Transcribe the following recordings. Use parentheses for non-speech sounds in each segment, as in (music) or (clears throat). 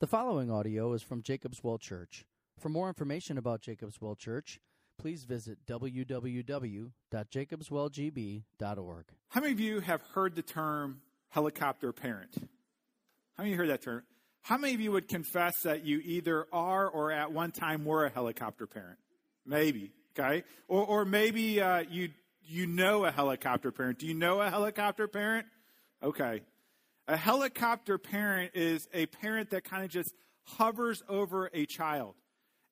The following audio is from Jacob's Well Church. For more information about Jacob's Well Church, please visit www.jacobswellgb.org. How many of you have heard the term helicopter parent? How many of you heard that term? How many of you would confess that you either are or at one time were a helicopter parent? Maybe, okay? Or, or maybe uh, you, you know a helicopter parent. Do you know a helicopter parent? Okay. A helicopter parent is a parent that kind of just hovers over a child.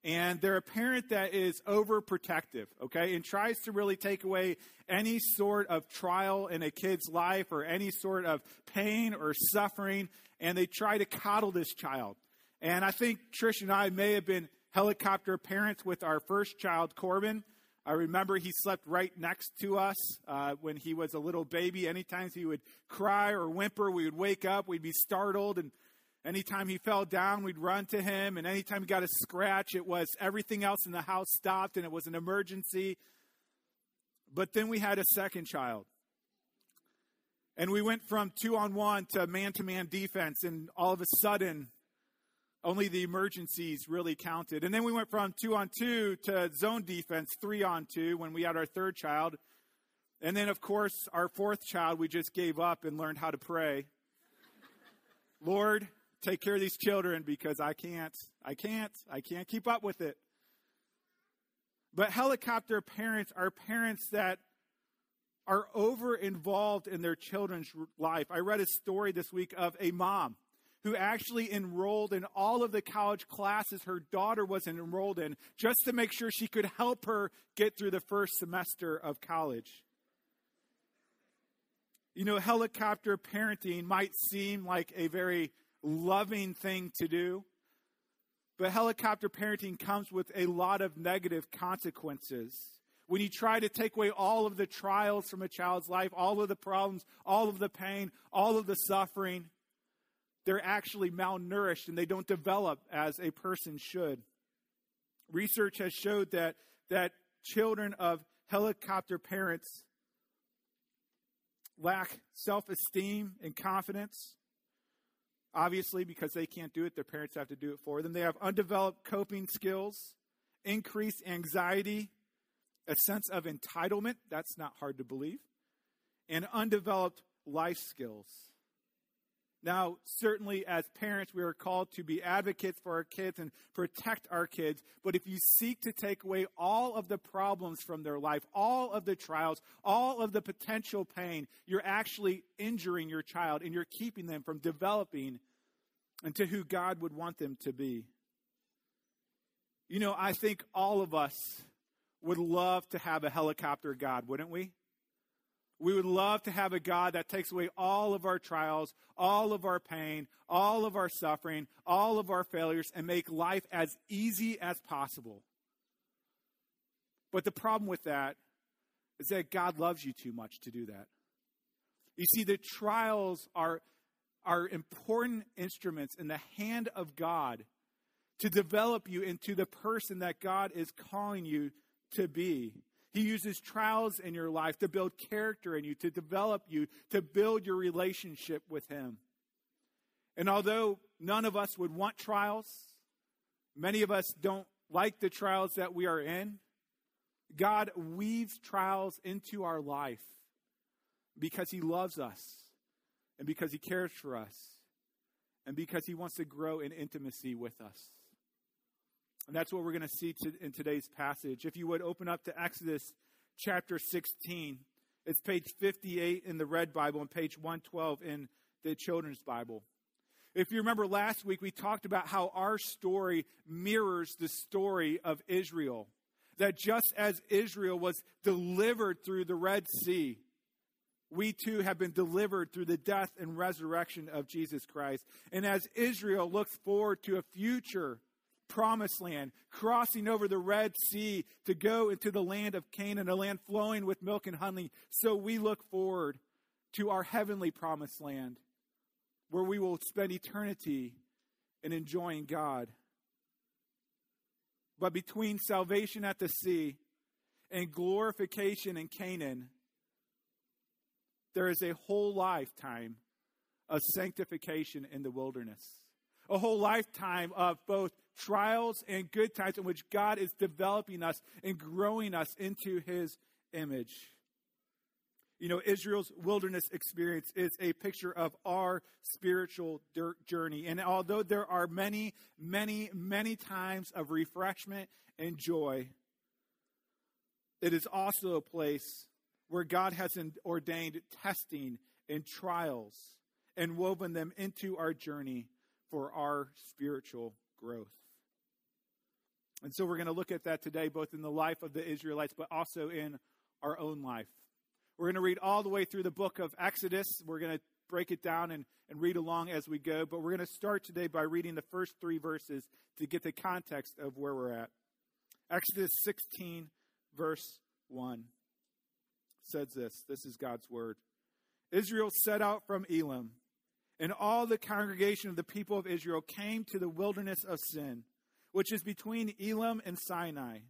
And they're a parent that is overprotective, okay, and tries to really take away any sort of trial in a kid's life or any sort of pain or suffering, and they try to coddle this child. And I think Trish and I may have been helicopter parents with our first child, Corbin. I remember he slept right next to us uh, when he was a little baby. Anytime he would cry or whimper, we would wake up, we'd be startled. And anytime he fell down, we'd run to him. And anytime he got a scratch, it was everything else in the house stopped and it was an emergency. But then we had a second child. And we went from two on one to man to man defense. And all of a sudden, only the emergencies really counted. And then we went from two on two to zone defense, three on two when we had our third child. And then, of course, our fourth child, we just gave up and learned how to pray. (laughs) Lord, take care of these children because I can't, I can't, I can't keep up with it. But helicopter parents are parents that are over involved in their children's life. I read a story this week of a mom who actually enrolled in all of the college classes her daughter was enrolled in just to make sure she could help her get through the first semester of college. You know, helicopter parenting might seem like a very loving thing to do, but helicopter parenting comes with a lot of negative consequences. When you try to take away all of the trials from a child's life, all of the problems, all of the pain, all of the suffering, they're actually malnourished and they don't develop as a person should. Research has showed that, that children of helicopter parents lack self esteem and confidence. Obviously, because they can't do it, their parents have to do it for them. They have undeveloped coping skills, increased anxiety, a sense of entitlement. That's not hard to believe. And undeveloped life skills. Now, certainly as parents, we are called to be advocates for our kids and protect our kids. But if you seek to take away all of the problems from their life, all of the trials, all of the potential pain, you're actually injuring your child and you're keeping them from developing into who God would want them to be. You know, I think all of us would love to have a helicopter God, wouldn't we? We would love to have a God that takes away all of our trials, all of our pain, all of our suffering, all of our failures, and make life as easy as possible. But the problem with that is that God loves you too much to do that. You see, the trials are, are important instruments in the hand of God to develop you into the person that God is calling you to be. He uses trials in your life to build character in you, to develop you, to build your relationship with Him. And although none of us would want trials, many of us don't like the trials that we are in, God weaves trials into our life because He loves us and because He cares for us and because He wants to grow in intimacy with us. And that's what we're going to see in today's passage. If you would open up to Exodus chapter 16, it's page 58 in the Red Bible and page 112 in the Children's Bible. If you remember last week, we talked about how our story mirrors the story of Israel. That just as Israel was delivered through the Red Sea, we too have been delivered through the death and resurrection of Jesus Christ. And as Israel looks forward to a future promised land, crossing over the Red Sea to go into the land of Canaan, a land flowing with milk and honey. So we look forward to our heavenly promised land where we will spend eternity in enjoying God. But between salvation at the sea and glorification in Canaan, there is a whole lifetime of sanctification in the wilderness a whole lifetime of both trials and good times in which God is developing us and growing us into his image. You know, Israel's wilderness experience is a picture of our spiritual journey. And although there are many, many, many times of refreshment and joy, it is also a place where God has ordained testing and trials and woven them into our journey for our spiritual growth. And so we're going to look at that today, both in the life of the Israelites, but also in our own life. We're going to read all the way through the book of Exodus. We're going to break it down and, and read along as we go, but we're going to start today by reading the first three verses to get the context of where we're at. Exodus 16, verse 1 says this this is God's word. Israel set out from Elim, and all the congregation of the people of Israel came to the wilderness of Sin which is between Elim and Sinai,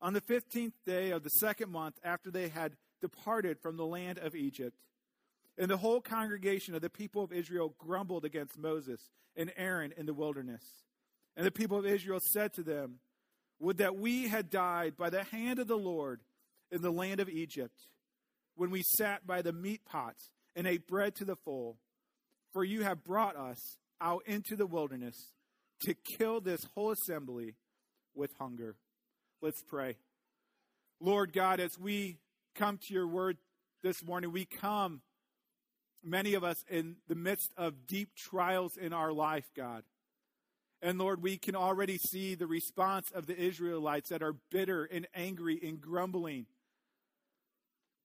on the fifteenth day of the second month after they had departed from the land of Egypt. And the whole congregation of the people of Israel grumbled against Moses and Aaron in the wilderness. And the people of Israel said to them, Would that we had died by the hand of the Lord in the land of Egypt, when we sat by the meat pots and ate bread to the full. For you have brought us out into the wilderness to kill this whole assembly with hunger. Let's pray. Lord God, as we come to your word this morning, we come, many of us, in the midst of deep trials in our life, God. And Lord, we can already see the response of the Israelites that are bitter and angry and grumbling.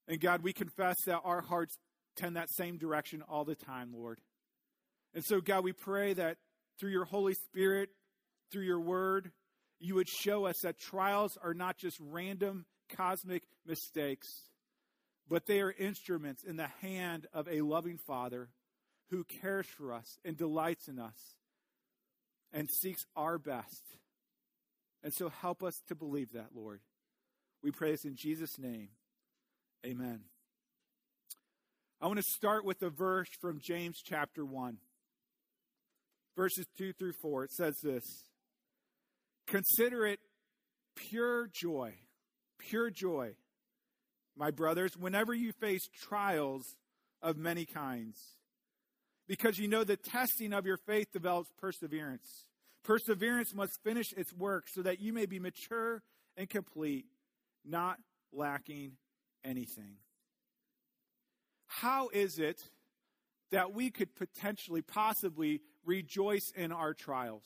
And God, we confess that our hearts tend that same direction all the time, Lord. And so, God, we pray that through your Holy Spirit, through your word, you would show us that trials are not just random cosmic mistakes, but they are instruments in the hand of a loving Father who cares for us and delights in us and seeks our best. And so help us to believe that, Lord. We pray this in Jesus' name. Amen. I want to start with a verse from James chapter 1 verses 2 through 4, it says this Consider it pure joy, pure joy, my brothers, whenever you face trials of many kinds, because you know the testing of your faith develops perseverance. Perseverance must finish its work so that you may be mature and complete, not lacking anything. How is it that we could potentially, possibly rejoice in our trials?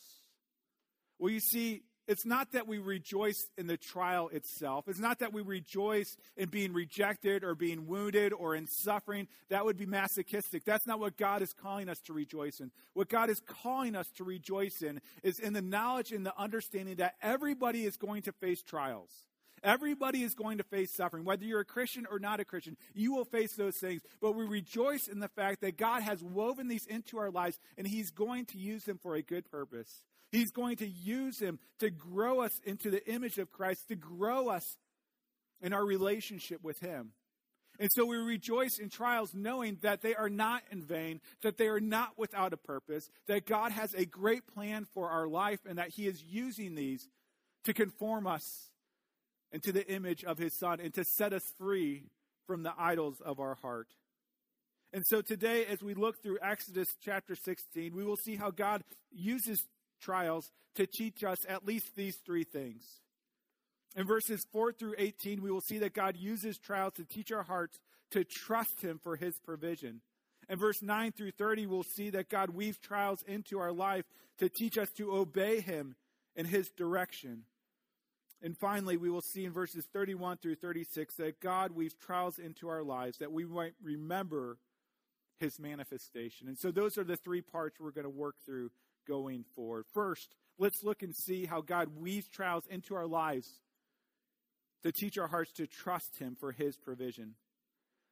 Well, you see, it's not that we rejoice in the trial itself. It's not that we rejoice in being rejected or being wounded or in suffering. That would be masochistic. That's not what God is calling us to rejoice in. What God is calling us to rejoice in is in the knowledge and the understanding that everybody is going to face trials. Everybody is going to face suffering. Whether you're a Christian or not a Christian, you will face those things. But we rejoice in the fact that God has woven these into our lives and He's going to use them for a good purpose. He's going to use them to grow us into the image of Christ, to grow us in our relationship with Him. And so we rejoice in trials knowing that they are not in vain, that they are not without a purpose, that God has a great plan for our life, and that He is using these to conform us into the image of his son and to set us free from the idols of our heart. And so today, as we look through Exodus chapter 16, we will see how God uses trials to teach us at least these three things. In verses 4 through 18, we will see that God uses trials to teach our hearts to trust Him for His provision. In verse 9 through 30, we'll see that God weaves trials into our life to teach us to obey Him in His direction. And finally, we will see in verses 31 through 36 that God weaves trials into our lives that we might remember his manifestation. And so those are the three parts we're going to work through going forward. First, let's look and see how God weaves trials into our lives to teach our hearts to trust him for his provision.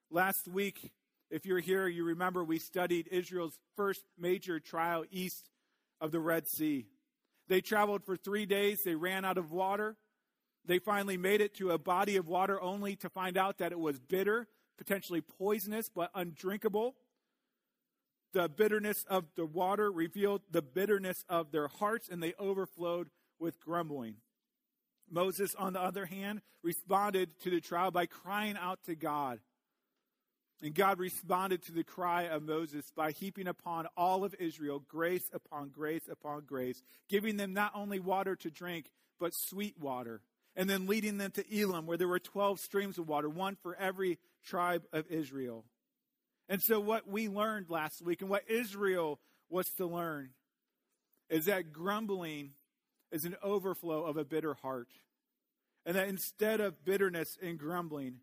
Last week, if you're here, you remember we studied Israel's first major trial east of the Red Sea. They traveled for three days, they ran out of water. They finally made it to a body of water only to find out that it was bitter, potentially poisonous, but undrinkable. The bitterness of the water revealed the bitterness of their hearts, and they overflowed with grumbling. Moses, on the other hand, responded to the trial by crying out to God. And God responded to the cry of Moses by heaping upon all of Israel grace upon grace upon grace, giving them not only water to drink, but sweet water, and then leading them to Elim, where there were 12 streams of water, one for every tribe of Israel. And so, what we learned last week and what Israel was to learn is that grumbling is an overflow of a bitter heart. And that instead of bitterness and grumbling,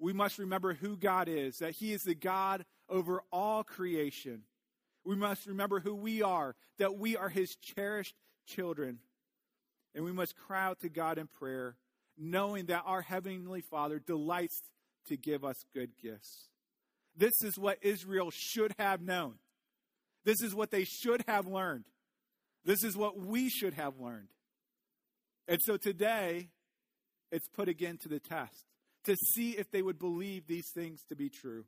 we must remember who God is, that He is the God over all creation. We must remember who we are, that we are His cherished children. And we must cry out to God in prayer, knowing that our Heavenly Father delights to give us good gifts. This is what Israel should have known. This is what they should have learned. This is what we should have learned. And so today, it's put again to the test to see if they would believe these things to be true.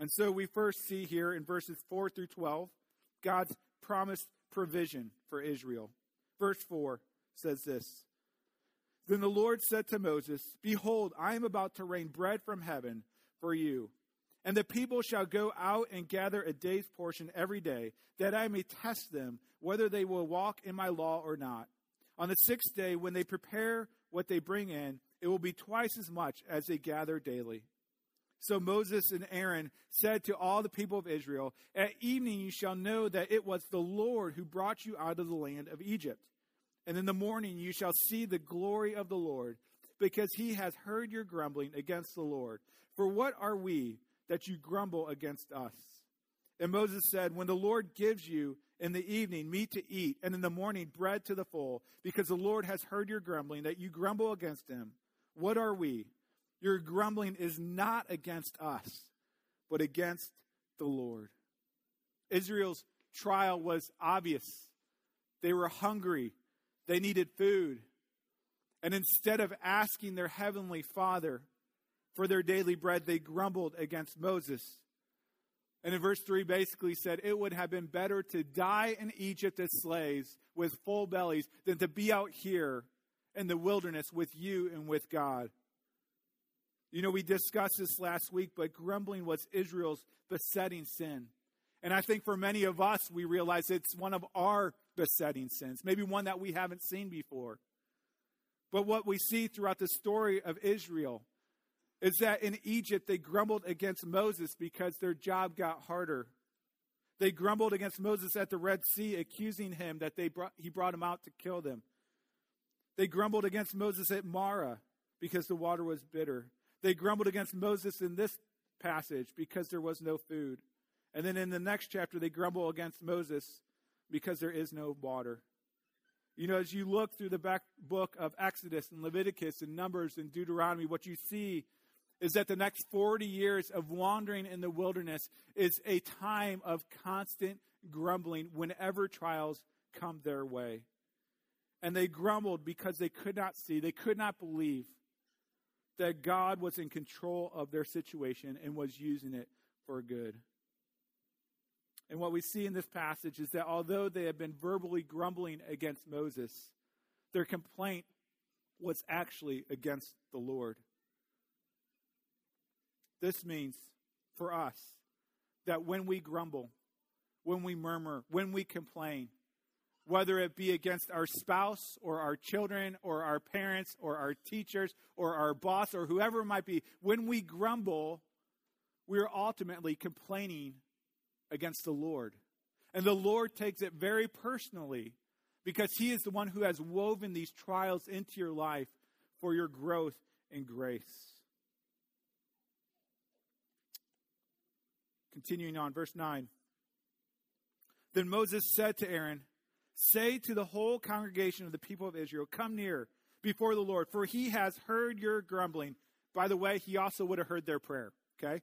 And so we first see here in verses 4 through 12 God's promised provision for Israel. Verse 4 says this Then the Lord said to Moses, Behold, I am about to rain bread from heaven for you. And the people shall go out and gather a day's portion every day, that I may test them whether they will walk in my law or not. On the sixth day, when they prepare what they bring in, it will be twice as much as they gather daily. So Moses and Aaron said to all the people of Israel, At evening you shall know that it was the Lord who brought you out of the land of Egypt. And in the morning you shall see the glory of the Lord, because he has heard your grumbling against the Lord. For what are we that you grumble against us? And Moses said, When the Lord gives you in the evening meat to eat, and in the morning bread to the full, because the Lord has heard your grumbling, that you grumble against him. What are we? Your grumbling is not against us, but against the Lord. Israel's trial was obvious. They were hungry, they needed food. And instead of asking their heavenly Father for their daily bread, they grumbled against Moses. And in verse 3 basically said, It would have been better to die in Egypt as slaves with full bellies than to be out here in the wilderness with you and with God. You know, we discussed this last week, but grumbling was Israel's besetting sin. And I think for many of us, we realize it's one of our besetting sins, maybe one that we haven't seen before. But what we see throughout the story of Israel is that in Egypt, they grumbled against Moses because their job got harder. They grumbled against Moses at the Red Sea, accusing him that they brought, he brought him out to kill them. They grumbled against Moses at Marah because the water was bitter. They grumbled against Moses in this passage because there was no food. And then in the next chapter, they grumble against Moses because there is no water. You know, as you look through the back book of Exodus and Leviticus and Numbers and Deuteronomy, what you see is that the next 40 years of wandering in the wilderness is a time of constant grumbling whenever trials come their way. And they grumbled because they could not see, they could not believe that God was in control of their situation and was using it for good. And what we see in this passage is that although they had been verbally grumbling against Moses, their complaint was actually against the Lord. This means for us that when we grumble, when we murmur, when we complain, whether it be against our spouse or our children or our parents or our teachers or our boss or whoever it might be, when we grumble, we are ultimately complaining against the Lord. And the Lord takes it very personally because He is the one who has woven these trials into your life for your growth and grace. Continuing on, verse 9. Then Moses said to Aaron, Say to the whole congregation of the people of Israel, Come near before the Lord, for he has heard your grumbling. By the way, he also would have heard their prayer, okay?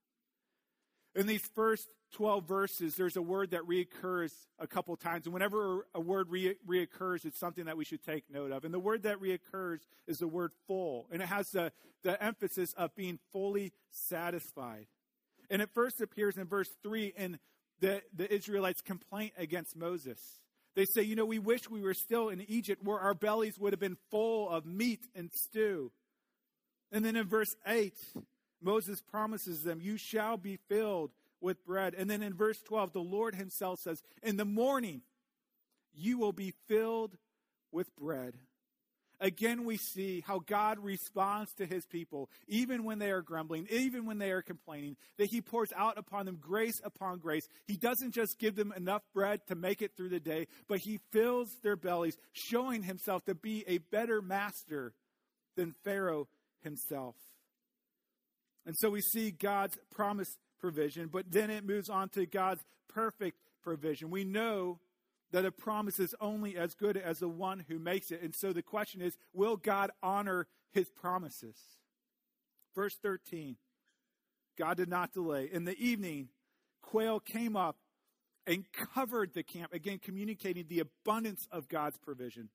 In these first 12 verses, there's a word that reoccurs a couple times. And whenever a word re- reoccurs, it's something that we should take note of. And the word that reoccurs is the word full. And it has the, the emphasis of being fully satisfied. And it first appears in verse 3 in the, the Israelites' complaint against Moses. They say, You know, we wish we were still in Egypt where our bellies would have been full of meat and stew. And then in verse 8, Moses promises them, You shall be filled with bread. And then in verse 12, the Lord himself says, In the morning, you will be filled with bread. Again, we see how God responds to his people, even when they are grumbling, even when they are complaining, that he pours out upon them grace upon grace. He doesn't just give them enough bread to make it through the day, but he fills their bellies, showing himself to be a better master than Pharaoh himself. And so we see God's promise provision, but then it moves on to God's perfect provision. We know that a promise is only as good as the one who makes it. And so the question is will God honor his promises? Verse 13 God did not delay. In the evening, quail came up and covered the camp, again, communicating the abundance of God's provision.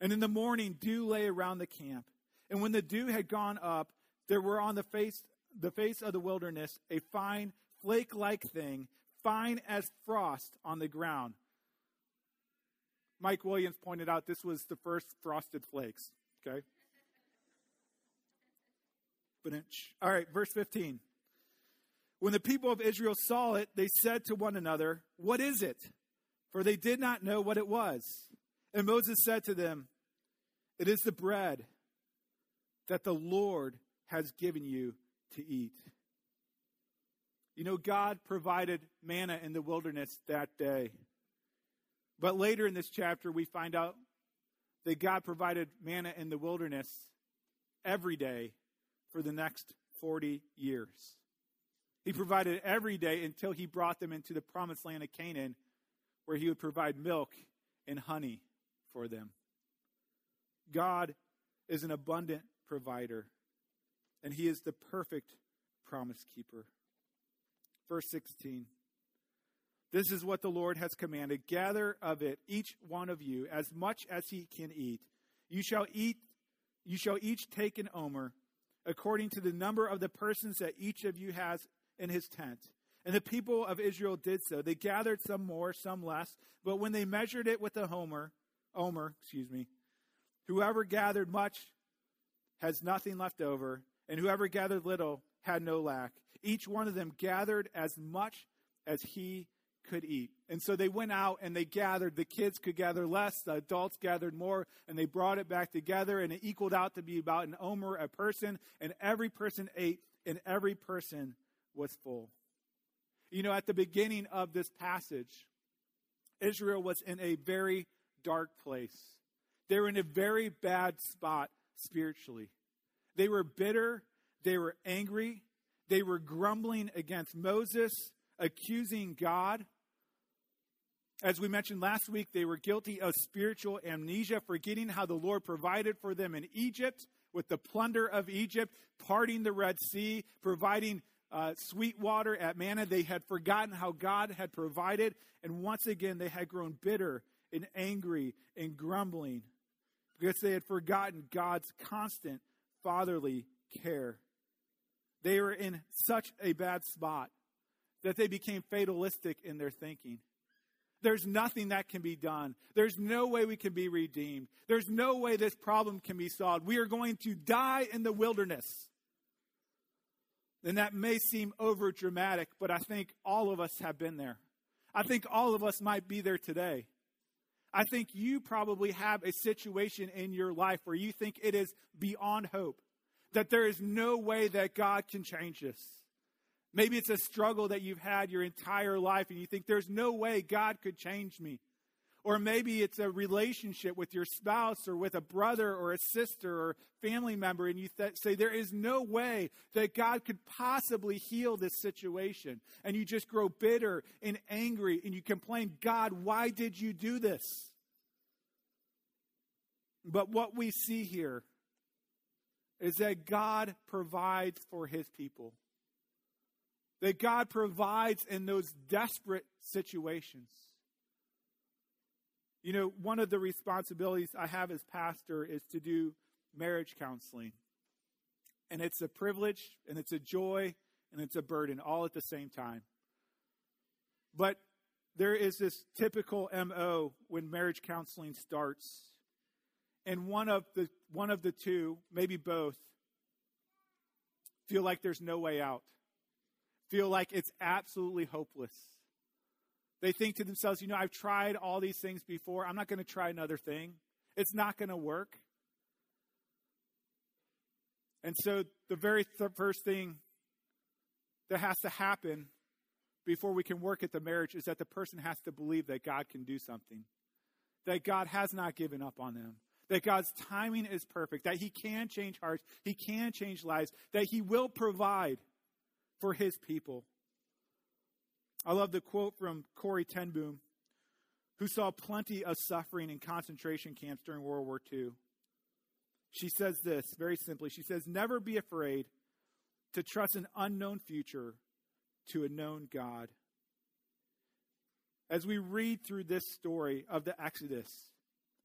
And in the morning, dew lay around the camp. And when the dew had gone up, there were on the face the face of the wilderness a fine flake like thing, fine as frost on the ground. Mike Williams pointed out this was the first frosted flakes. Okay? All right, verse 15. When the people of Israel saw it, they said to one another, What is it? For they did not know what it was. And Moses said to them, It is the bread that the Lord has given you to eat. You know, God provided manna in the wilderness that day. But later in this chapter, we find out that God provided manna in the wilderness every day for the next 40 years. He provided every day until he brought them into the promised land of Canaan, where he would provide milk and honey for them. God is an abundant provider and he is the perfect promise keeper. Verse 16. This is what the Lord has commanded. Gather of it, each one of you, as much as he can eat. You shall eat, you shall each take an omer, according to the number of the persons that each of you has in his tent. And the people of Israel did so. They gathered some more, some less, but when they measured it with the homer, omer, excuse me, whoever gathered much has nothing left over, and whoever gathered little had no lack. Each one of them gathered as much as he could eat. And so they went out and they gathered. The kids could gather less, the adults gathered more, and they brought it back together, and it equaled out to be about an omer a person, and every person ate, and every person was full. You know, at the beginning of this passage, Israel was in a very dark place. They were in a very bad spot spiritually. They were bitter. They were angry. They were grumbling against Moses, accusing God. As we mentioned last week, they were guilty of spiritual amnesia, forgetting how the Lord provided for them in Egypt with the plunder of Egypt, parting the Red Sea, providing uh, sweet water at Marah. They had forgotten how God had provided, and once again they had grown bitter and angry and grumbling because they had forgotten God's constant fatherly care. They were in such a bad spot that they became fatalistic in their thinking. There's nothing that can be done. There's no way we can be redeemed. There's no way this problem can be solved. We are going to die in the wilderness. And that may seem over dramatic, but I think all of us have been there. I think all of us might be there today. I think you probably have a situation in your life where you think it is beyond hope, that there is no way that God can change this, Maybe it's a struggle that you've had your entire life and you think there's no way God could change me. Or maybe it's a relationship with your spouse or with a brother or a sister or family member, and you th- say, There is no way that God could possibly heal this situation. And you just grow bitter and angry and you complain, God, why did you do this? But what we see here is that God provides for his people. That God provides in those desperate situations. You know, one of the responsibilities I have as pastor is to do marriage counseling. And it's a privilege, and it's a joy, and it's a burden all at the same time. But there is this typical MO when marriage counseling starts. And one of the one of the two, maybe both, feel like there's no way out. Feel like it's absolutely hopeless. They think to themselves, you know, I've tried all these things before. I'm not going to try another thing. It's not going to work. And so the very th- first thing that has to happen before we can work at the marriage is that the person has to believe that God can do something, that God has not given up on them, that God's timing is perfect, that He can change hearts, He can change lives, that He will provide for His people. I love the quote from Corrie ten Boom, who saw plenty of suffering in concentration camps during World War II. She says this very simply. She says, Never be afraid to trust an unknown future to a known God. As we read through this story of the Exodus,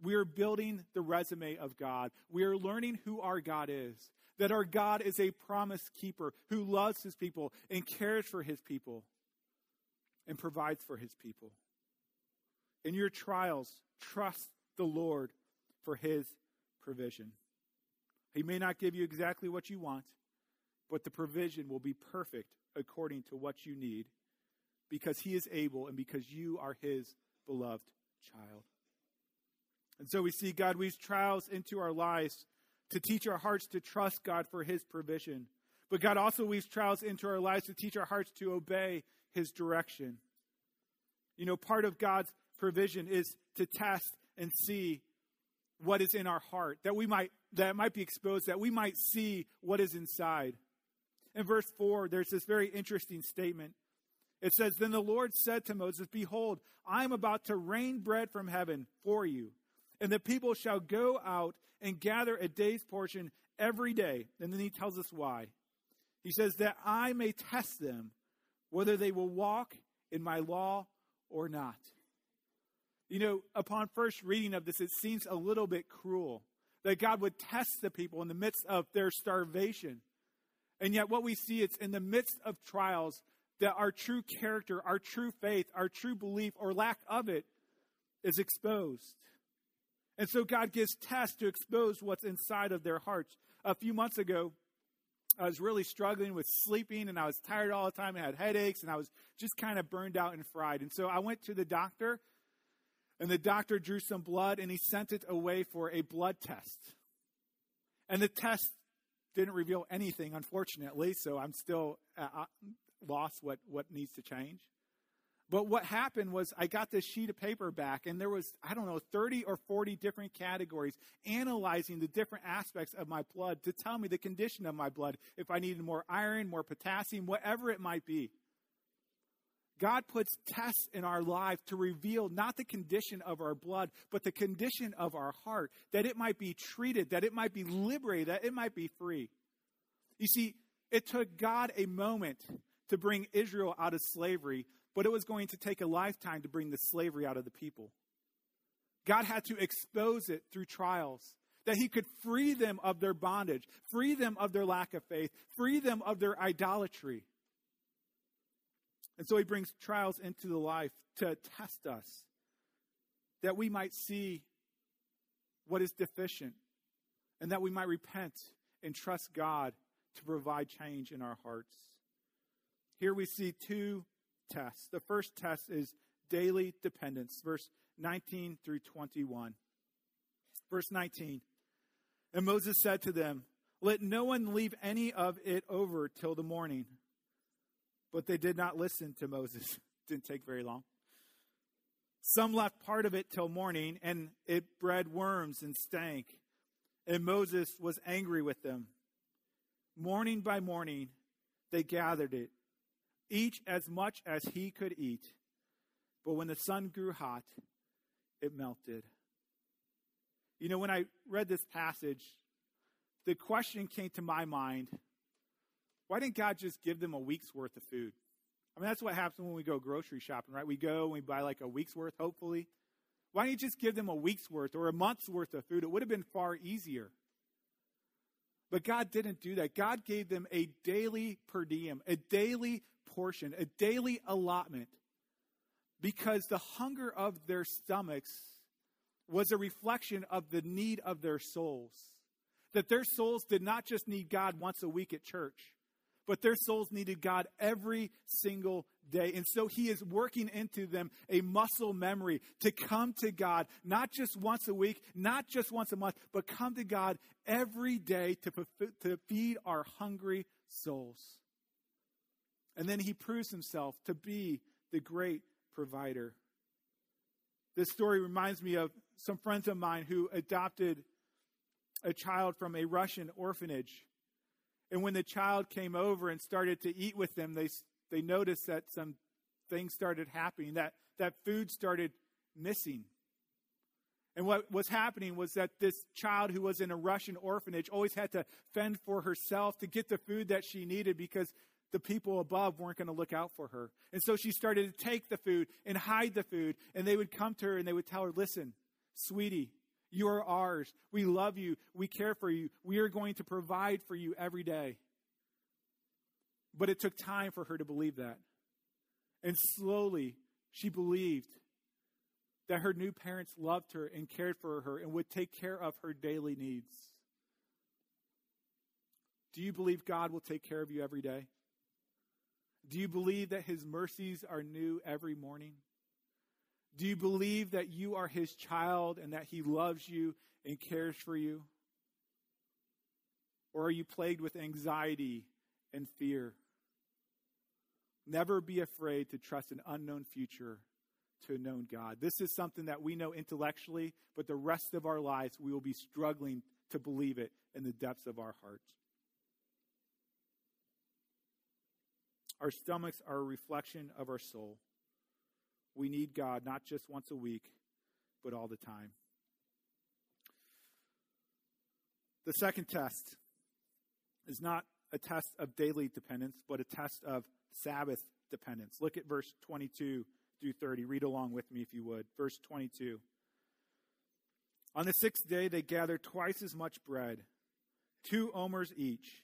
we are building the resume of God. We are learning who our God is. That our God is a promise keeper who loves his people and cares for his people and provides for his people. In your trials, trust the Lord for his provision. He may not give you exactly what you want, but the provision will be perfect according to what you need because he is able and because you are his beloved child. And so we see God weaves trials into our lives to teach our hearts to trust God for his provision. But God also weaves trials into our lives to teach our hearts to obey his direction. You know, part of God's provision is to test and see what is in our heart, that we might that might be exposed, that we might see what is inside. In verse 4, there's this very interesting statement. It says, Then the Lord said to Moses, Behold, I am about to rain bread from heaven for you, and the people shall go out and gather a day's portion every day. And then he tells us why. He says, That I may test them whether they will walk in my law or not. You know, upon first reading of this, it seems a little bit cruel that God would test the people in the midst of their starvation. And yet, what we see, it's in the midst of trials that our true character, our true faith, our true belief, or lack of it, is exposed. And so, God gives tests to expose what's inside of their hearts. A few months ago, I was really struggling with sleeping and I was tired all the time. I had headaches and I was just kind of burned out and fried. And so I went to the doctor and the doctor drew some blood and he sent it away for a blood test. And the test didn't reveal anything, unfortunately, so I'm still uh, uh lost what, what needs to change. But what happened was I got this sheet of paper back, and there was, I don't know, 30 or 40 different categories analyzing the different aspects of my blood to tell me the condition of my blood, if I needed more iron, more potassium, whatever it might be. God puts tests in our life to reveal not the condition of our blood, but the condition of our heart, that it might be treated, that it might be liberated, that it might be free. You see, it took God a moment to bring Israel out of slavery but it was going to take a lifetime to bring the slavery out of the people. God had to expose it through trials, that He could free them of their bondage, free them of their lack of faith, free them of their idolatry. And so He brings trials into the life to test us, that we might see what is deficient, and that we might repent and trust God to provide change in our hearts. Here we see two tests. The first test is daily dependence, verse 19 through 21. Verse 19. And Moses said to them, Let no one leave any of it over till the morning. But they did not listen to Moses. (laughs) Didn't take very long. Some left part of it till morning, and it bred worms and stank. And Moses was angry with them. Morning by morning, they gathered it, each as much as he could eat. But when the sun grew hot, it melted. You know, when I read this passage, the question came to my mind why didn't God just give them a week's worth of food? I mean, that's what happens when we go grocery shopping, right? We go and we buy like a week's worth, hopefully. Why don't you just give them a week's worth or a month's worth of food? It would have been far easier. But God didn't do that. God gave them a daily per diem, a daily portion, a daily allotment, because the hunger of their stomachs was a reflection of the need of their souls. That their souls did not just need God once a week at church, but their souls needed God every single day. And so he is working into them a muscle memory to come to God, not just once a week, not just once a month, but come to God every day to, to feed our hungry souls. And then he proves himself to be the great provider. This story reminds me of some friends of mine who adopted a child from a Russian orphanage. And when the child came over and started to eat with them, they, they noticed that some things started happening, that, that food started missing. And what was happening was that this child who was in a Russian orphanage always had to fend for herself to get the food that she needed because the people above weren't going to look out for her. And so she started to take the food and hide the food. And they would come to her and they would tell her, Listen, sweetie, you are ours. We love you. We care for you. We are going to provide for you every day. But it took time for her to believe that. And slowly, she believed that her new parents loved her and cared for her and would take care of her daily needs. Do you believe God will take care of you every day? Do you believe that his mercies are new every morning? Do you believe that you are his child and that he loves you and cares for you? Or are you plagued with anxiety and fear? Never be afraid to trust an unknown future to a known God. This is something that we know intellectually, but the rest of our lives we will be struggling to believe it in the depths of our hearts. Our stomachs are a reflection of our soul. We need God not just once a week, but all the time. The second test is not a test of daily dependence, but a test of Sabbath dependence. Look at verse 22 through 30. Read along with me if you would. Verse 22. On the sixth day, they gathered twice as much bread, two omers each.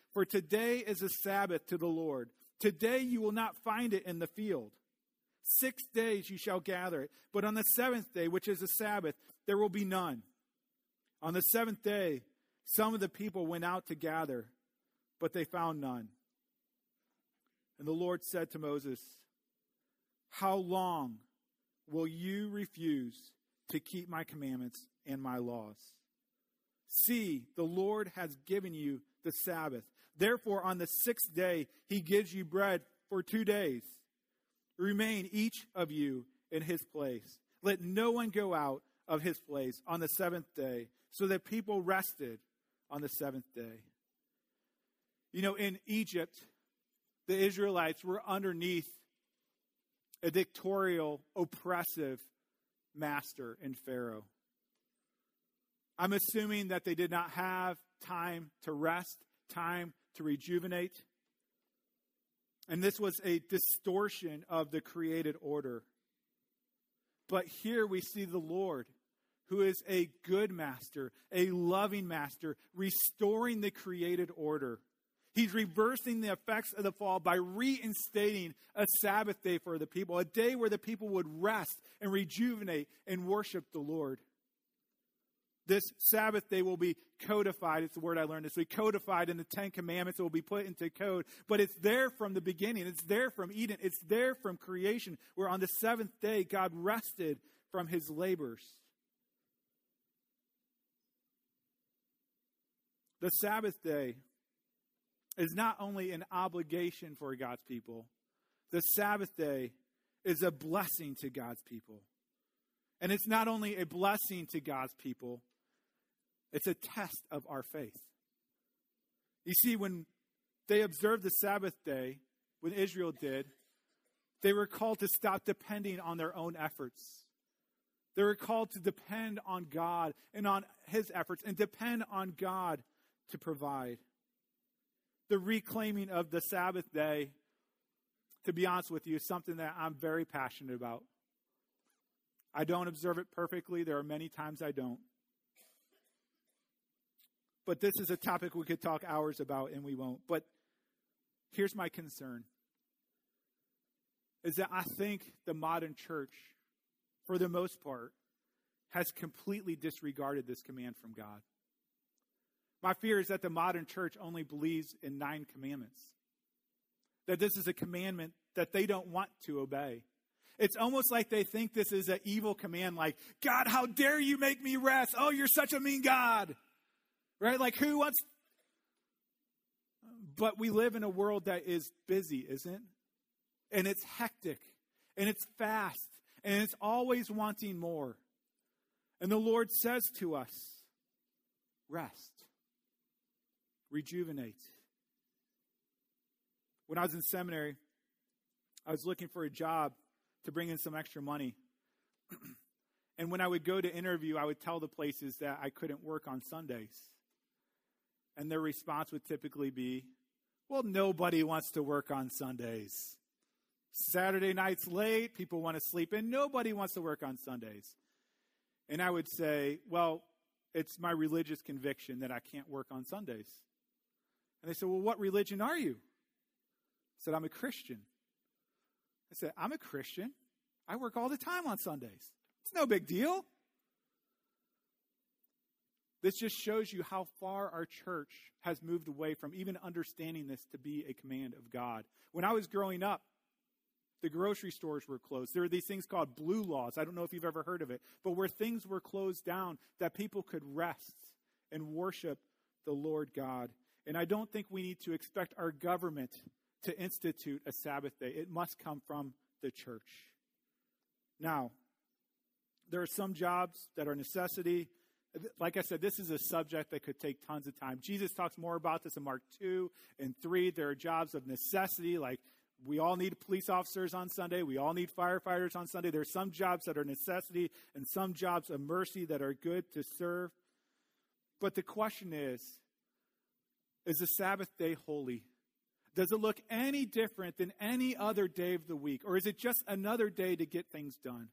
for today is a Sabbath to the Lord. Today you will not find it in the field. Six days you shall gather it, but on the seventh day, which is a Sabbath, there will be none. On the seventh day, some of the people went out to gather, but they found none. And the Lord said to Moses, How long will you refuse to keep my commandments and my laws? See, the Lord has given you the Sabbath. Therefore, on the sixth day, he gives you bread for two days. Remain each of you in his place. Let no one go out of his place on the seventh day, so that people rested on the seventh day. You know, in Egypt, the Israelites were underneath a dictatorial, oppressive master in Pharaoh. I'm assuming that they did not have time to rest, time to rejuvenate. And this was a distortion of the created order. But here we see the Lord, who is a good master, a loving master, restoring the created order. He's reversing the effects of the fall by reinstating a Sabbath day for the people, a day where the people would rest and rejuvenate and worship the Lord. This Sabbath day will be codified. It's the word I learned this week. Codified in the Ten Commandments. It will be put into code. But it's there from the beginning. It's there from Eden. It's there from creation, where on the seventh day God rested from his labors. The Sabbath day is not only an obligation for God's people, the Sabbath day is a blessing to God's people. And it's not only a blessing to God's people, it's a test of our faith. You see, when they observed the Sabbath day, when Israel did, they were called to stop depending on their own efforts. They were called to depend on God and on His efforts and depend on God to provide. The reclaiming of the Sabbath day, to be honest with you, is something that I'm very passionate about. I don't observe it perfectly. There are many times I don't. But this is a topic we could talk hours about, and we won't. But here's my concern is that I think the modern church, for the most part, has completely disregarded this command from God. My fear is that the modern church only believes in nine commandments, that this is a commandment that they don't want to obey. It's almost like they think this is an evil command, like, God, how dare you make me rest? Oh, you're such a mean God. Right? Like, who wants. But we live in a world that is busy, isn't? And it's hectic, and it's fast, and it's always wanting more. And the Lord says to us, rest rejuvenate. When I was in seminary, I was looking for a job to bring in some extra money. (clears throat) and when I would go to interview, I would tell the places that I couldn't work on Sundays. And their response would typically be, well, nobody wants to work on Sundays. Saturday night's late, people want to sleep in, nobody wants to work on Sundays. And I would say, well, it's my religious conviction that I can't work on Sundays. And they said, Well, what religion are you? I said, I'm a Christian. I said, I'm a Christian. I work all the time on Sundays. It's no big deal. This just shows you how far our church has moved away from even understanding this to be a command of God. When I was growing up, the grocery stores were closed. There were these things called blue laws. I don't know if you've ever heard of it, but where things were closed down that people could rest and worship the Lord God. And I don't think we need to expect our government to institute a Sabbath day. It must come from the church. Now, there are some jobs that are necessity. Like I said, this is a subject that could take tons of time. Jesus talks more about this in Mark 2 and 3. There are jobs of necessity, like we all need police officers on Sunday. We all need firefighters on Sunday. There are some jobs that are necessity and some jobs of mercy that are good to serve. But the question is is the Sabbath day holy? Does it look any different than any other day of the week? Or is it just another day to get things done?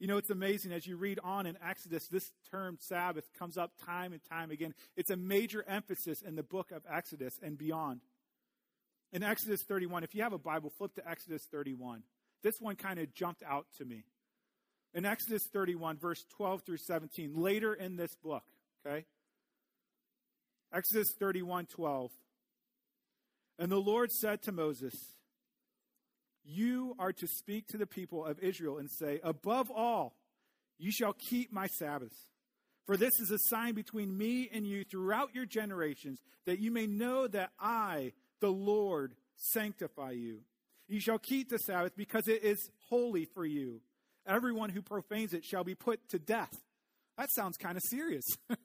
You know, it's amazing as you read on in Exodus, this term Sabbath comes up time and time again. It's a major emphasis in the book of Exodus and beyond. In Exodus 31, if you have a Bible, flip to Exodus 31. This one kind of jumped out to me. In Exodus 31, verse 12 through 17, later in this book, okay? Exodus 31 12. And the Lord said to Moses, You are to speak to the people of Israel and say, Above all, you shall keep my Sabbaths. For this is a sign between me and you throughout your generations, that you may know that I, the Lord, sanctify you. You shall keep the Sabbath because it is holy for you. Everyone who profanes it shall be put to death. That sounds kind of serious. (laughs)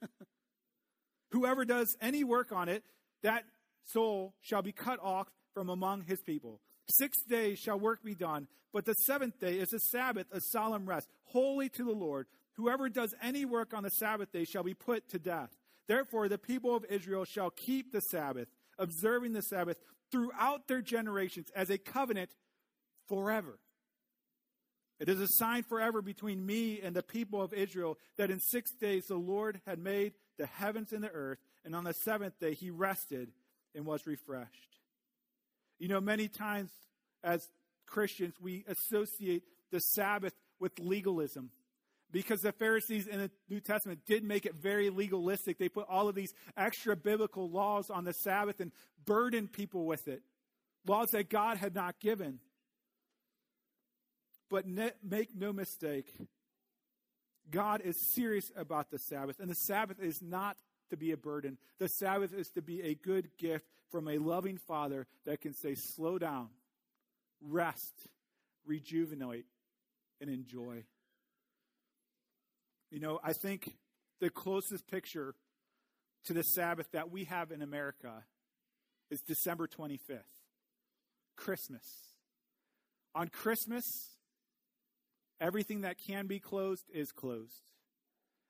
Whoever does any work on it, that soul shall be cut off from among his people. Six days shall work be done, but the seventh day is a Sabbath, a solemn rest, holy to the Lord. Whoever does any work on the Sabbath day shall be put to death. Therefore, the people of Israel shall keep the Sabbath, observing the Sabbath throughout their generations as a covenant forever. It is a sign forever between me and the people of Israel that in six days the Lord had made the heavens and the earth, and on the seventh day he rested and was refreshed. You know, many times as Christians, we associate the Sabbath with legalism because the Pharisees in the New Testament did make it very legalistic. They put all of these extra biblical laws on the Sabbath and burdened people with it, laws that God had not given. But ne- make no mistake, God is serious about the Sabbath, and the Sabbath is not to be a burden. The Sabbath is to be a good gift from a loving Father that can say, slow down, rest, rejuvenate, and enjoy. You know, I think the closest picture to the Sabbath that we have in America is December 25th, Christmas. On Christmas, everything that can be closed is closed.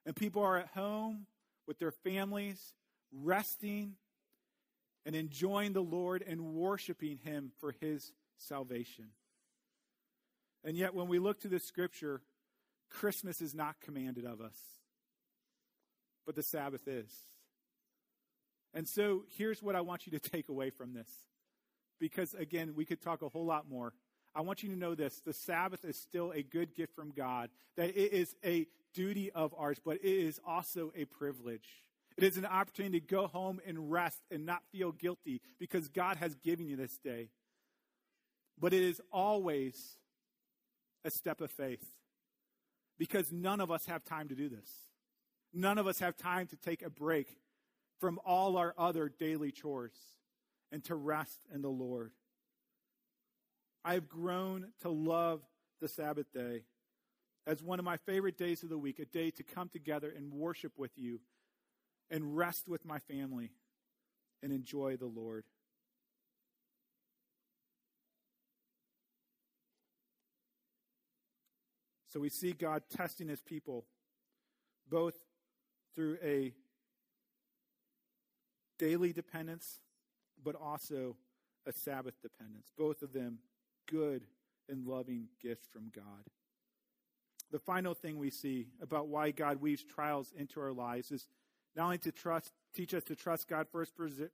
And people are at home with their families, resting and enjoying the Lord and worshiping Him for His salvation. And yet, when we look to the scripture, Christmas is not commanded of us, but the Sabbath is. And so here's what I want you to take away from this. Because again, we could talk a whole lot more. I want you to know this the Sabbath is still a good gift from God, that it is a duty of ours, but it is also a privilege. It is an opportunity to go home and rest and not feel guilty because God has given you this day. But it is always a step of faith because none of us have time to do this. None of us have time to take a break from all our other daily chores and to rest in the Lord. I have grown to love the Sabbath day as one of my favorite days of the week, a day to come together and worship with you and rest with my family and enjoy the Lord. So we see God testing his people both through a daily dependence, but also a Sabbath dependence. Both of them good and loving gifts from God. The final thing we see about why God weaves trials into our lives is not only to trust, teach us to trust God for his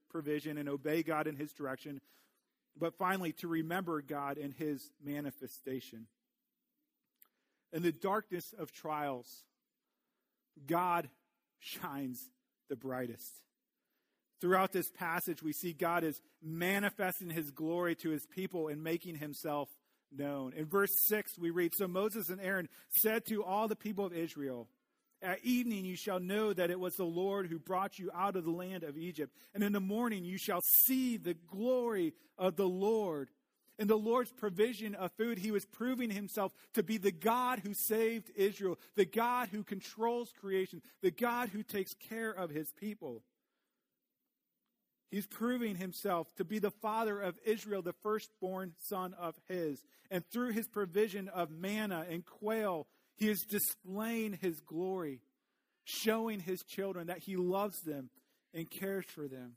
provision and obey God in his direction, but finally to remember God in his manifestation. In the darkness of trials, God shines the brightest. Throughout this passage, we see God is manifesting his glory to his people and making himself known. In verse 6, we read So Moses and Aaron said to all the people of Israel, At evening you shall know that it was the Lord who brought you out of the land of Egypt. And in the morning you shall see the glory of the Lord. In the Lord's provision of food, he was proving himself to be the God who saved Israel, the God who controls creation, the God who takes care of his people. He's proving himself to be the father of Israel, the firstborn son of his. And through his provision of manna and quail, he is displaying his glory, showing his children that he loves them and cares for them.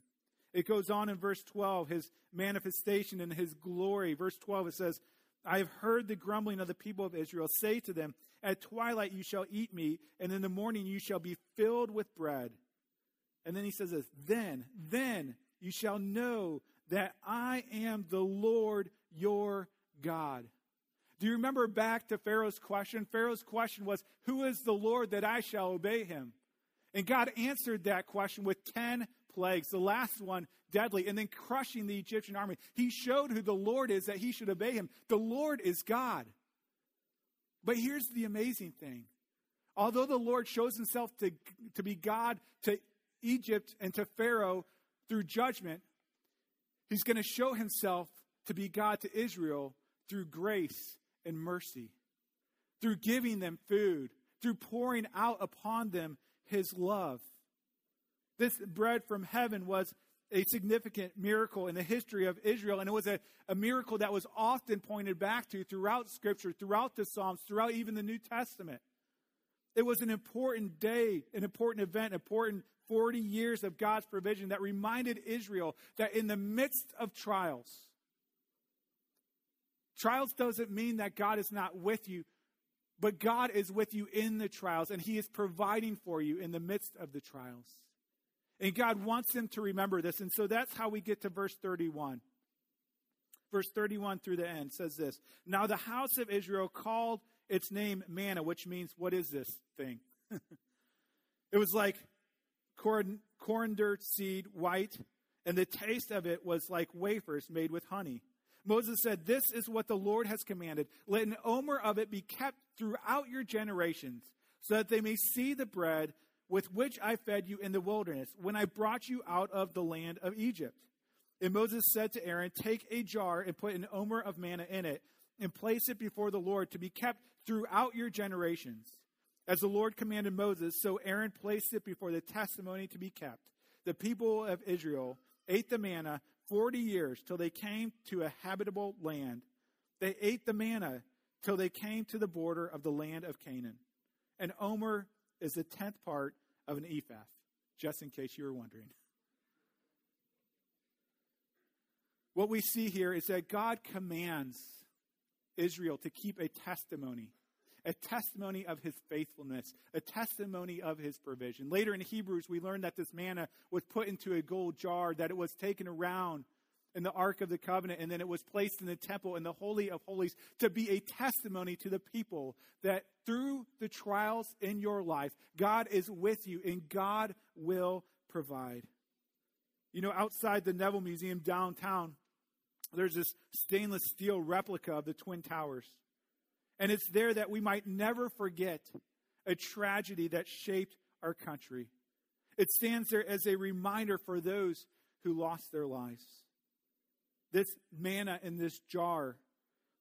It goes on in verse 12, his manifestation and his glory. Verse 12, it says, I have heard the grumbling of the people of Israel. Say to them, At twilight you shall eat meat, and in the morning you shall be filled with bread. And then he says this, Then, then you shall know that I am the Lord your God. Do you remember back to Pharaoh's question? Pharaoh's question was, Who is the Lord that I shall obey him? And God answered that question with 10 plagues, the last one deadly, and then crushing the Egyptian army. He showed who the Lord is that he should obey him. The Lord is God. But here's the amazing thing. Although the Lord shows himself to, to be God to Egypt and to Pharaoh through judgment, he's going to show himself to be God to Israel through grace and mercy, through giving them food, through pouring out upon them his love. This bread from heaven was a significant miracle in the history of Israel, and it was a, a miracle that was often pointed back to throughout Scripture, throughout the Psalms, throughout even the New Testament. It was an important day, an important event, important 40 years of God's provision that reminded Israel that in the midst of trials, trials doesn't mean that God is not with you, but God is with you in the trials, and He is providing for you in the midst of the trials. And God wants them to remember this. And so that's how we get to verse 31. Verse 31 through the end says this Now the house of Israel called its name manna, which means, what is this thing? (laughs) it was like corn, coriander seed, white, and the taste of it was like wafers made with honey. Moses said, This is what the Lord has commanded. Let an omer of it be kept throughout your generations, so that they may see the bread with which I fed you in the wilderness, when I brought you out of the land of Egypt. And Moses said to Aaron, Take a jar and put an omer of manna in it, and place it before the Lord to be kept throughout your generations. As the Lord commanded Moses, so Aaron placed it before the testimony to be kept. The people of Israel ate the manna 40 years till they came to a habitable land. They ate the manna till they came to the border of the land of Canaan. An omer is the tenth part of an ephah, just in case you were wondering. What we see here is that God commands Israel to keep a testimony, a testimony of his faithfulness, a testimony of his provision. Later in Hebrews, we learn that this manna was put into a gold jar, that it was taken around in the Ark of the Covenant, and then it was placed in the temple in the Holy of Holies to be a testimony to the people that through the trials in your life, God is with you and God will provide. You know, outside the Neville Museum downtown, there's this stainless steel replica of the Twin Towers. And it's there that we might never forget a tragedy that shaped our country. It stands there as a reminder for those who lost their lives. This manna in this jar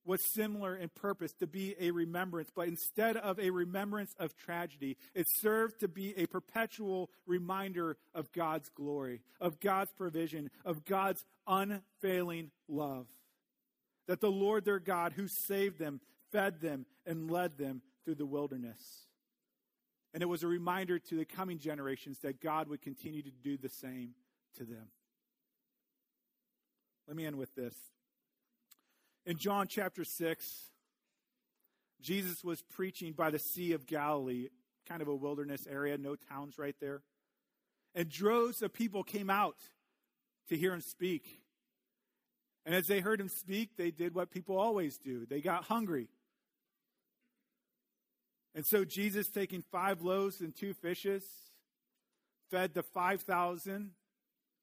was similar in purpose to be a remembrance, but instead of a remembrance of tragedy, it served to be a perpetual reminder of God's glory, of God's provision, of God's unfailing love. That the Lord their God, who saved them, fed them, and led them through the wilderness. And it was a reminder to the coming generations that God would continue to do the same to them. Let me end with this. In John chapter 6, Jesus was preaching by the Sea of Galilee, kind of a wilderness area, no towns right there. And droves of people came out to hear him speak. And as they heard him speak, they did what people always do they got hungry. And so Jesus, taking five loaves and two fishes, fed the 5,000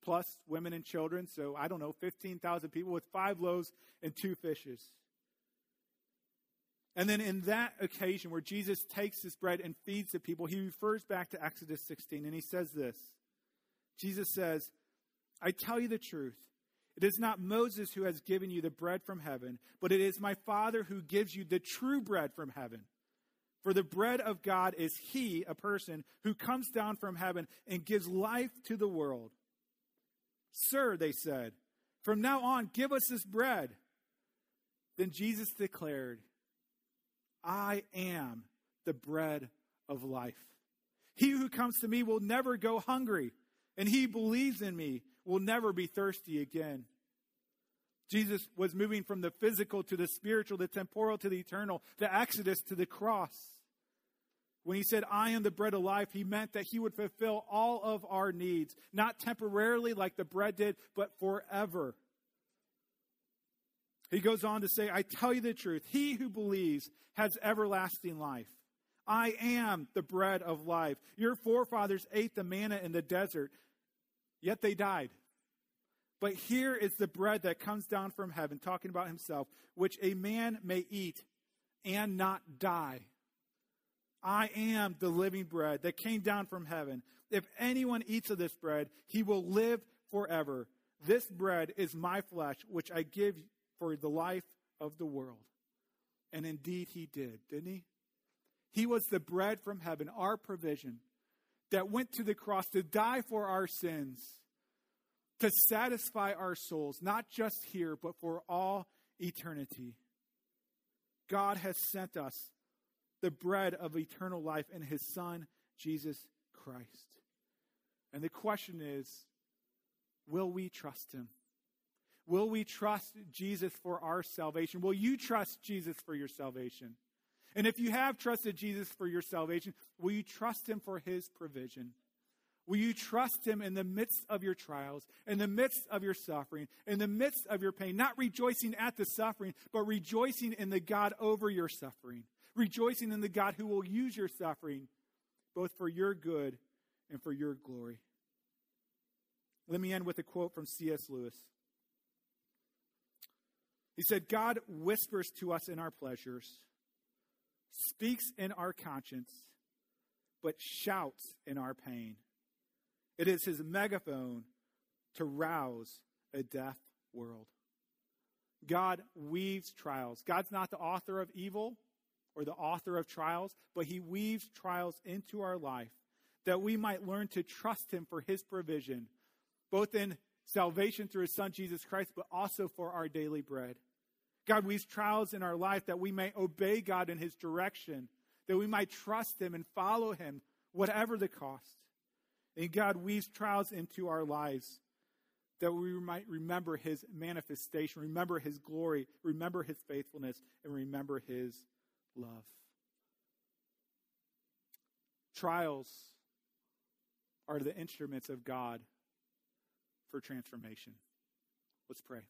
plus women and children. So I don't know, 15,000 people with five loaves and two fishes. And then in that occasion where Jesus takes this bread and feeds the people, he refers back to Exodus 16 and he says this Jesus says, I tell you the truth. It is not Moses who has given you the bread from heaven, but it is my Father who gives you the true bread from heaven. For the bread of God is he, a person, who comes down from heaven and gives life to the world. Sir, they said, from now on, give us this bread. Then Jesus declared, I am the bread of life. He who comes to me will never go hungry, and he believes in me will never be thirsty again. Jesus was moving from the physical to the spiritual, the temporal to the eternal, the exodus to the cross. When he said, I am the bread of life, he meant that he would fulfill all of our needs, not temporarily like the bread did, but forever. He goes on to say, I tell you the truth, he who believes has everlasting life. I am the bread of life. Your forefathers ate the manna in the desert, yet they died. But here is the bread that comes down from heaven, talking about himself, which a man may eat and not die. I am the living bread that came down from heaven. If anyone eats of this bread, he will live forever. This bread is my flesh, which I give for the life of the world. And indeed, he did, didn't he? He was the bread from heaven, our provision, that went to the cross to die for our sins, to satisfy our souls, not just here, but for all eternity. God has sent us the bread of eternal life in his Son, Jesus Christ. And the question is will we trust him? Will we trust Jesus for our salvation? Will you trust Jesus for your salvation? And if you have trusted Jesus for your salvation, will you trust him for his provision? Will you trust him in the midst of your trials, in the midst of your suffering, in the midst of your pain? Not rejoicing at the suffering, but rejoicing in the God over your suffering. Rejoicing in the God who will use your suffering both for your good and for your glory. Let me end with a quote from C.S. Lewis. He said, God whispers to us in our pleasures, speaks in our conscience, but shouts in our pain. It is his megaphone to rouse a deaf world. God weaves trials. God's not the author of evil or the author of trials, but he weaves trials into our life that we might learn to trust him for his provision, both in salvation through his son Jesus Christ, but also for our daily bread. God weaves trials in our life that we may obey God in his direction, that we might trust him and follow him, whatever the cost. And God weaves trials into our lives that we might remember his manifestation, remember his glory, remember his faithfulness, and remember his love. Trials are the instruments of God for transformation. Let's pray.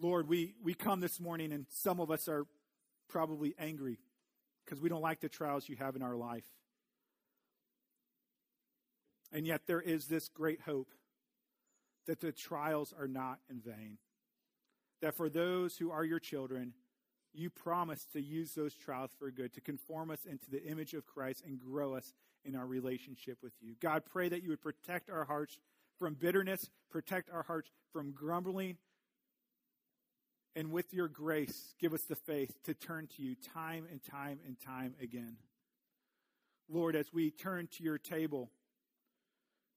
Lord, we, we come this morning, and some of us are probably angry because we don't like the trials you have in our life. And yet, there is this great hope that the trials are not in vain. That for those who are your children, you promise to use those trials for good, to conform us into the image of Christ and grow us in our relationship with you. God, pray that you would protect our hearts from bitterness, protect our hearts from grumbling, and with your grace, give us the faith to turn to you time and time and time again. Lord, as we turn to your table,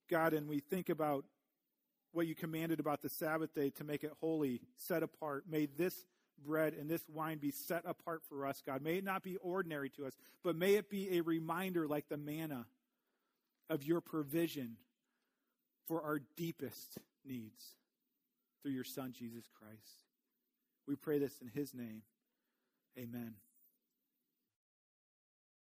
God, and we think about what you commanded about the Sabbath day to make it holy, set apart, may this bread and this wine be set apart for us, God. May it not be ordinary to us, but may it be a reminder like the manna of your provision for our deepest needs through your Son, Jesus Christ. We pray this in his name. Amen.